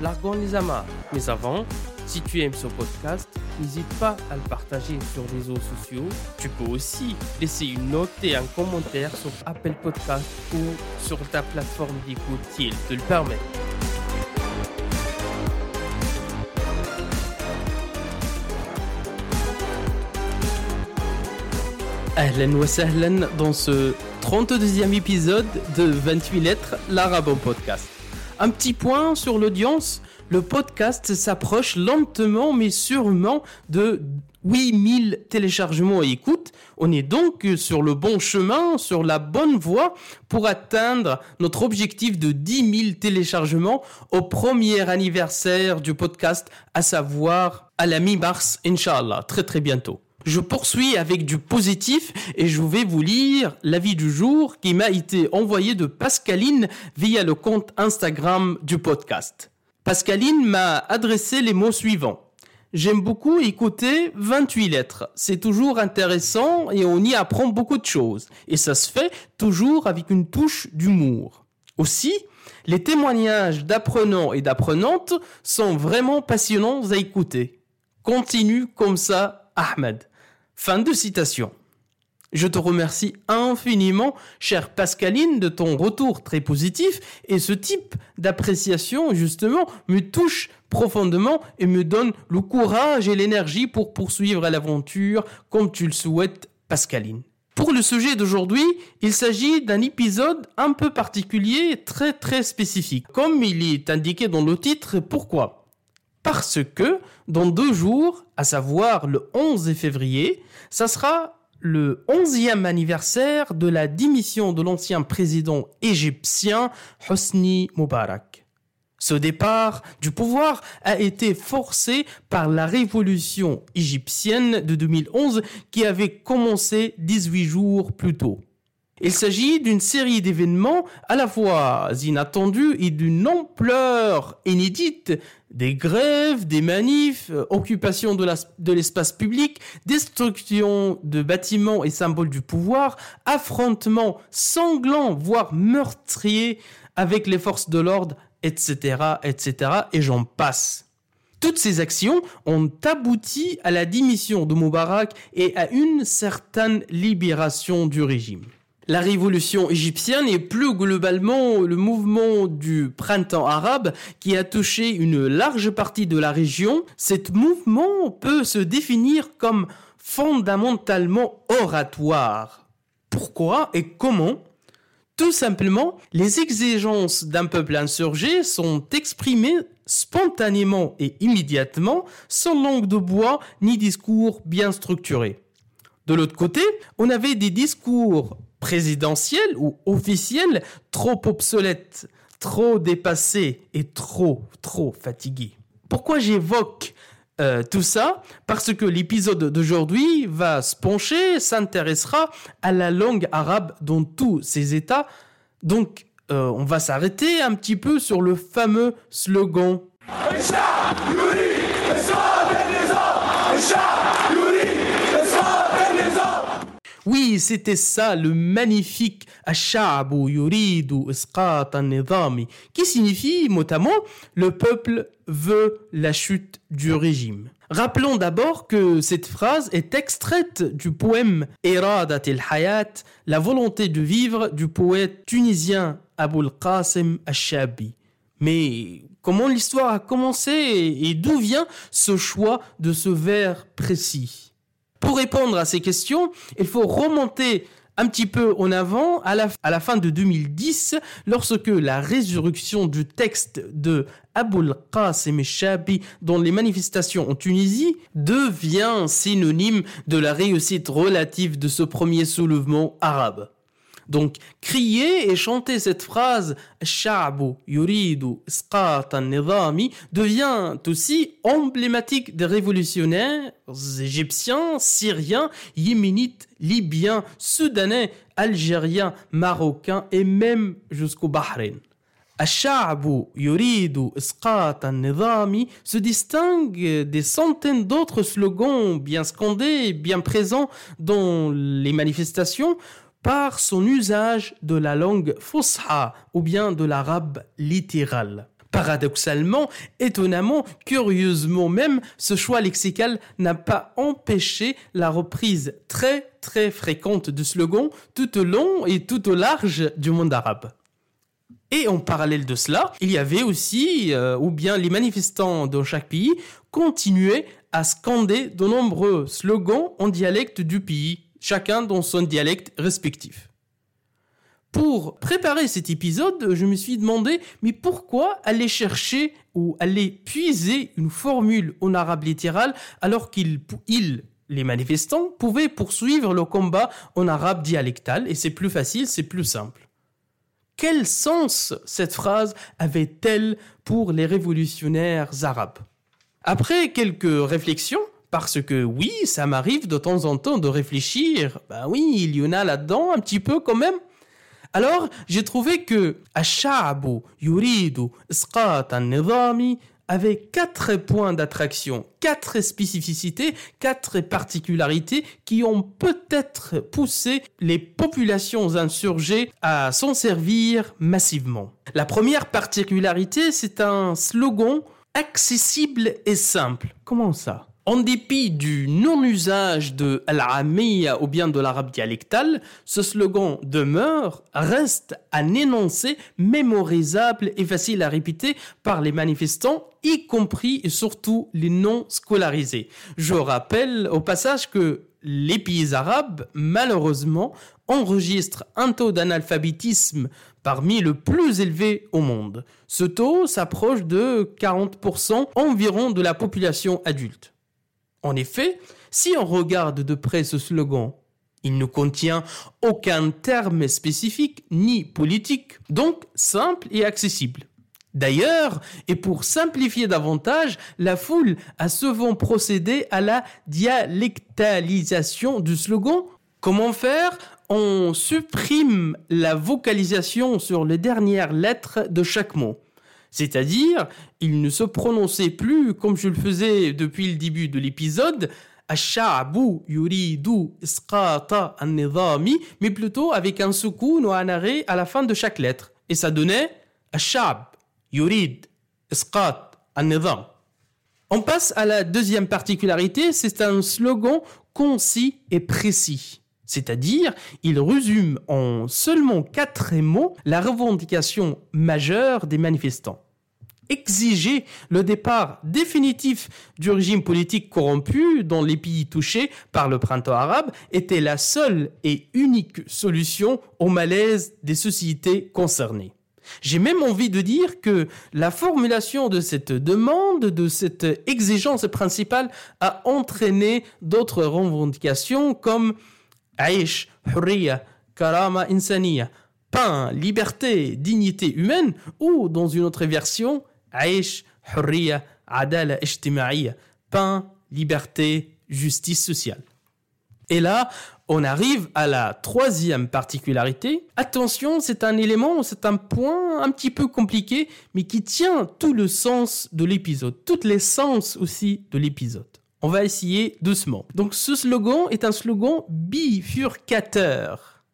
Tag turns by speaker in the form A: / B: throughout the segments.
A: largons les amarres. Mais avant, si tu aimes ce podcast, n'hésite pas à le partager sur les réseaux sociaux. Tu peux aussi laisser une note et un commentaire sur Apple Podcast ou sur ta plateforme d'écoute si elle te le permet. Ahlan wa sahlan dans ce 32e épisode de 28 lettres, l'arabe en podcast. Un petit point sur l'audience. Le podcast s'approche lentement mais sûrement de 8000 téléchargements et écoutes. On est donc sur le bon chemin, sur la bonne voie pour atteindre notre objectif de 10 000 téléchargements au premier anniversaire du podcast, à savoir à la mi-mars, Inch'Allah, très très bientôt. Je poursuis avec du positif et je vais vous lire l'avis du jour qui m'a été envoyé de Pascaline via le compte Instagram du podcast. Pascaline m'a adressé les mots suivants. J'aime beaucoup écouter 28 lettres. C'est toujours intéressant et on y apprend beaucoup de choses. Et ça se fait toujours avec une touche d'humour. Aussi, les témoignages d'apprenants et d'apprenantes sont vraiment passionnants à écouter. Continue comme ça, Ahmed. Fin de citation. Je te remercie infiniment, chère Pascaline, de ton retour très positif et ce type d'appréciation, justement, me touche profondément et me donne le courage et l'énergie pour poursuivre l'aventure comme tu le souhaites, Pascaline. Pour le sujet d'aujourd'hui, il s'agit d'un épisode un peu particulier, très très spécifique. Comme il est indiqué dans le titre, pourquoi? Parce que dans deux jours, à savoir le 11 février, ça sera le 11e anniversaire de la démission de l'ancien président égyptien Hosni Mubarak. Ce départ du pouvoir a été forcé par la révolution égyptienne de 2011 qui avait commencé 18 jours plus tôt. Il s'agit d'une série d'événements à la fois inattendus et d'une ampleur inédite. Des grèves, des manifs, euh, occupation de l'espace public, destruction de bâtiments et symboles du pouvoir, affrontements sanglants, voire meurtriers avec les forces de l'ordre, etc., etc., et j'en passe. Toutes ces actions ont abouti à la démission de Moubarak et à une certaine libération du régime. La révolution égyptienne et plus globalement le mouvement du printemps arabe qui a touché une large partie de la région, cet mouvement peut se définir comme fondamentalement oratoire. Pourquoi et comment? Tout simplement, les exigences d'un peuple insurgé sont exprimées spontanément et immédiatement, sans langue de bois ni discours bien structurés. De l'autre côté, on avait des discours présidentielle ou officielle trop obsolète, trop dépassée et trop, trop fatiguée. Pourquoi j'évoque euh, tout ça? Parce que l'épisode d'aujourd'hui va se pencher, s'intéressera à la langue arabe dans tous ses états. Donc, euh, on va s'arrêter un petit peu sur le fameux slogan. Oui, c'était ça, le magnifique Ash'abu yuridu nidami, qui signifie notamment le peuple veut la chute du régime. Rappelons d'abord que cette phrase est extraite du poème Iradat el-Hayat, la volonté de vivre du poète tunisien Aboul Qasim Ash-Shabi. Mais comment l'histoire a commencé et d'où vient ce choix de ce vers précis? Pour répondre à ces questions, il faut remonter un petit peu en avant, à la, fin de 2010, lorsque la résurrection du texte de Aboul Qasim Shabi dans les manifestations en Tunisie devient synonyme de la réussite relative de ce premier soulèvement arabe. Donc, crier et chanter cette phrase Sha'bu yuridu nizami devient aussi emblématique des révolutionnaires égyptiens, syriens, yéménites, libyens, soudanais, algériens, marocains et même jusqu'au Bahreïn. Ash'abu yuridu nizami se distingue des centaines d'autres slogans bien scandés, bien présents dans les manifestations par son usage de la langue fusha ou bien de l'arabe littéral. Paradoxalement, étonnamment, curieusement même, ce choix lexical n'a pas empêché la reprise très très fréquente de slogans tout au long et tout au large du monde arabe. Et en parallèle de cela, il y avait aussi, euh, ou bien les manifestants dans chaque pays continuaient à scander de nombreux slogans en dialecte du pays chacun dans son dialecte respectif. Pour préparer cet épisode, je me suis demandé, mais pourquoi aller chercher ou aller puiser une formule en arabe littéral alors qu'ils, les manifestants, pouvaient poursuivre le combat en arabe dialectal et c'est plus facile, c'est plus simple. Quel sens cette phrase avait-elle pour les révolutionnaires arabes? Après quelques réflexions, parce que oui, ça m'arrive de temps en temps de réfléchir. Ben oui, il y en a là-dedans un petit peu quand même. Alors, j'ai trouvé que Ashabu yuridu nizami avait quatre points d'attraction, quatre spécificités, quatre particularités qui ont peut-être poussé les populations insurgées à s'en servir massivement. La première particularité, c'est un slogan accessible et simple. Comment ça? En dépit du non-usage de l'araméa ou bien de l'arabe dialectal, ce slogan demeure, reste un énoncé mémorisable et facile à répéter par les manifestants, y compris et surtout les non scolarisés. Je rappelle au passage que les pays arabes, malheureusement, enregistrent un taux d'analphabétisme parmi le plus élevé au monde. Ce taux s'approche de 40% environ de la population adulte. En effet, si on regarde de près ce slogan, il ne contient aucun terme spécifique ni politique, donc simple et accessible. D'ailleurs, et pour simplifier davantage, la foule a souvent procédé à la dialectalisation du slogan. Comment faire? On supprime la vocalisation sur les dernières lettres de chaque mot. C'est-à-dire, il ne se prononçait plus comme je le faisais depuis le début de l'épisode, mais plutôt avec un soukoun ou un à la fin de chaque lettre. Et ça donnait Ashab yurid isqat an-nizam. On passe à la deuxième particularité, c'est un slogan concis et précis. C'est-à-dire, il résume en seulement quatre mots la revendication majeure des manifestants. Exiger le départ définitif du régime politique corrompu dans les pays touchés par le printemps arabe était la seule et unique solution au malaise des sociétés concernées. J'ai même envie de dire que la formulation de cette demande, de cette exigence principale, a entraîné d'autres revendications comme Aïch, Hurriya, Karama Insaniya, pain, liberté, dignité humaine, ou dans une autre version, Aïch, Hurriya, Adala Ijtimaiya, pain, liberté, justice sociale. Et là, on arrive à la troisième particularité. Attention, c'est un élément, c'est un point un petit peu compliqué, mais qui tient tout le sens de l'épisode, toutes les sens aussi de l'épisode. On va essayer doucement. Donc ce slogan est un slogan bifurcateur.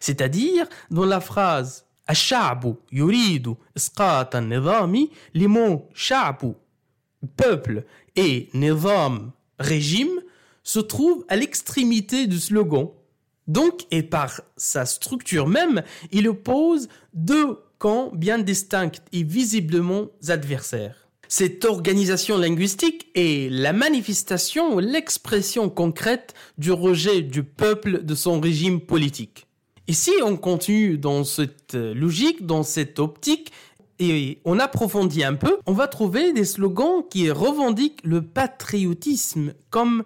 A: C'est-à-dire, dans la phrase Ashabu yuridu isqata nizami, les mots sha'bu, peuple, et nizam, régime, se trouvent à l'extrémité du slogan. Donc, et par sa structure même, il oppose deux camps bien distincts et visiblement adversaires. Cette organisation linguistique est la manifestation, l'expression concrète du rejet du peuple de son régime politique. Si on continue dans cette logique, dans cette optique, et on approfondit un peu, on va trouver des slogans qui revendiquent le patriotisme, comme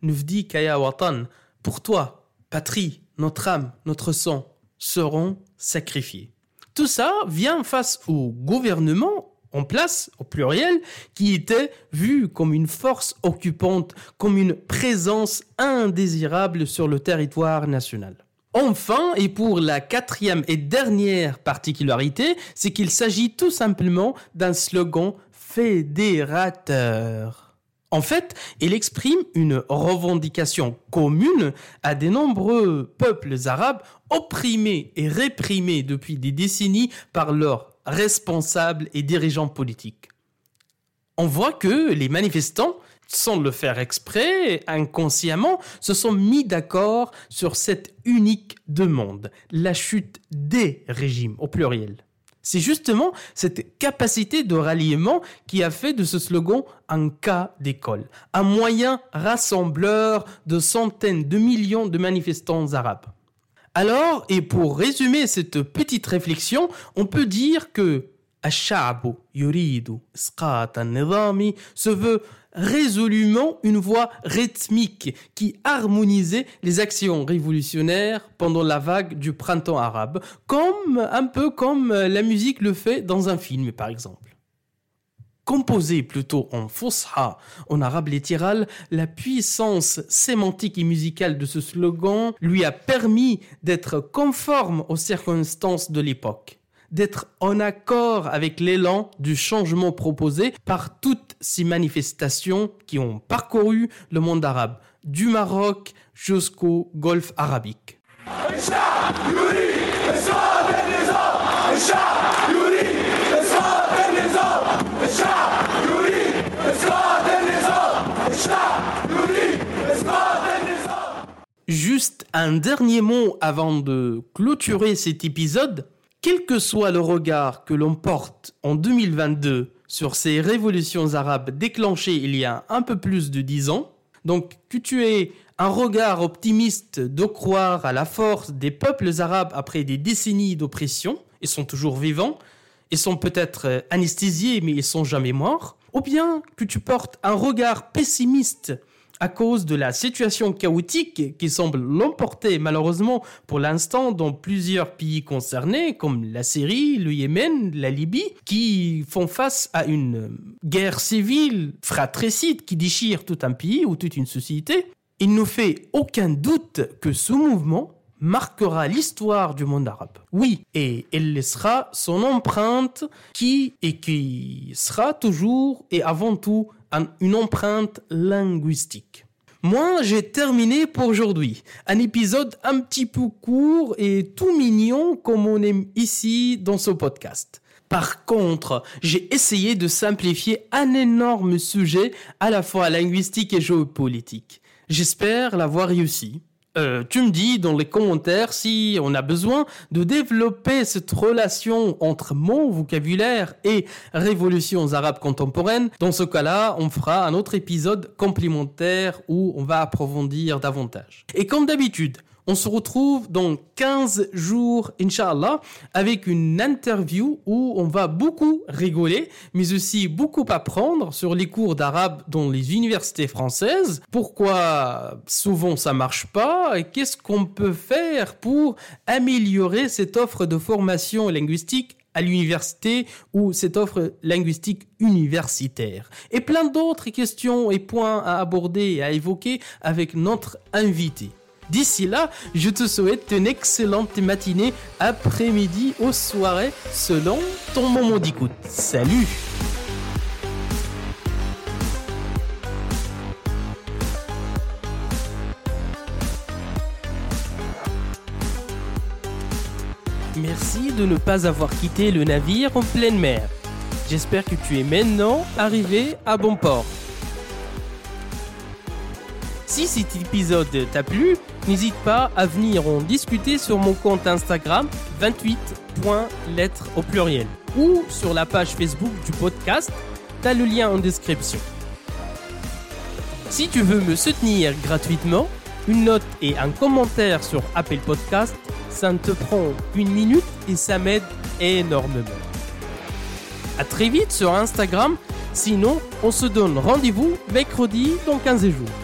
A: Nufdi, Kaya Watan, pour toi, patrie, notre âme, notre sang seront sacrifiés. Tout ça vient face au gouvernement place, au pluriel, qui était vu comme une force occupante, comme une présence indésirable sur le territoire national. Enfin, et pour la quatrième et dernière particularité, c'est qu'il s'agit tout simplement d'un slogan fédérateur. En fait, il exprime une revendication commune à de nombreux peuples arabes opprimés et réprimés depuis des décennies par leurs responsables et dirigeants politiques. On voit que les manifestants, sans le faire exprès, inconsciemment, se sont mis d'accord sur cette unique demande, la chute des régimes au pluriel. C'est justement cette capacité de ralliement qui a fait de ce slogan un cas d'école, un moyen rassembleur de centaines de millions de manifestants arabes. Alors, et pour résumer cette petite réflexion, on peut dire que Ashabu yuridu nizami se veut résolument une voix rythmique qui harmonisait les actions révolutionnaires pendant la vague du printemps arabe, comme un peu comme la musique le fait dans un film par exemple. Composé plutôt en fusha, en arabe littéral, la puissance sémantique et musicale de ce slogan lui a permis d'être conforme aux circonstances de l'époque d'être en accord avec l'élan du changement proposé par toutes ces manifestations qui ont parcouru le monde arabe, du Maroc jusqu'au Golfe arabique. Juste un dernier mot avant de clôturer cet épisode. Quel que soit le regard que l'on porte en 2022 sur ces révolutions arabes déclenchées il y a un peu plus de dix ans, donc que tu aies un regard optimiste de croire à la force des peuples arabes après des décennies d'oppression, ils sont toujours vivants, ils sont peut-être anesthésiés mais ils sont jamais morts, ou bien que tu portes un regard pessimiste à cause de la situation chaotique qui semble l'emporter malheureusement pour l'instant dans plusieurs pays concernés comme la Syrie, le Yémen, la Libye, qui font face à une guerre civile fratricide qui déchire tout un pays ou toute une société. Il ne fait aucun doute que ce mouvement marquera l'histoire du monde arabe. Oui, et elle laissera son empreinte qui et qui sera toujours et avant tout une empreinte linguistique. Moi, j'ai terminé pour aujourd'hui. Un épisode un petit peu court et tout mignon comme on aime ici dans ce podcast. Par contre, j'ai essayé de simplifier un énorme sujet à la fois linguistique et géopolitique. J'espère l'avoir réussi. Euh, tu me dis dans les commentaires si on a besoin de développer cette relation entre mon vocabulaire et révolutions arabes contemporaines. Dans ce cas-là, on fera un autre épisode complémentaire où on va approfondir davantage. Et comme d'habitude, on se retrouve dans 15 jours, Inch'Allah, avec une interview où on va beaucoup rigoler, mais aussi beaucoup apprendre sur les cours d'arabe dans les universités françaises. Pourquoi souvent ça marche pas et qu'est-ce qu'on peut faire pour améliorer cette offre de formation linguistique à l'université ou cette offre linguistique universitaire? Et plein d'autres questions et points à aborder et à évoquer avec notre invité. D'ici là, je te souhaite une excellente matinée, après-midi ou soirée, selon ton moment d'écoute. Salut Merci de ne pas avoir quitté le navire en pleine mer. J'espère que tu es maintenant arrivé à bon port. Si cet épisode t'a plu, n'hésite pas à venir en discuter sur mon compte Instagram 28.lettres au pluriel ou sur la page Facebook du podcast. T'as le lien en description. Si tu veux me soutenir gratuitement, une note et un commentaire sur Apple Podcast, ça ne te prend une minute et ça m'aide énormément. À très vite sur Instagram, sinon on se donne rendez-vous mercredi dans 15 jours.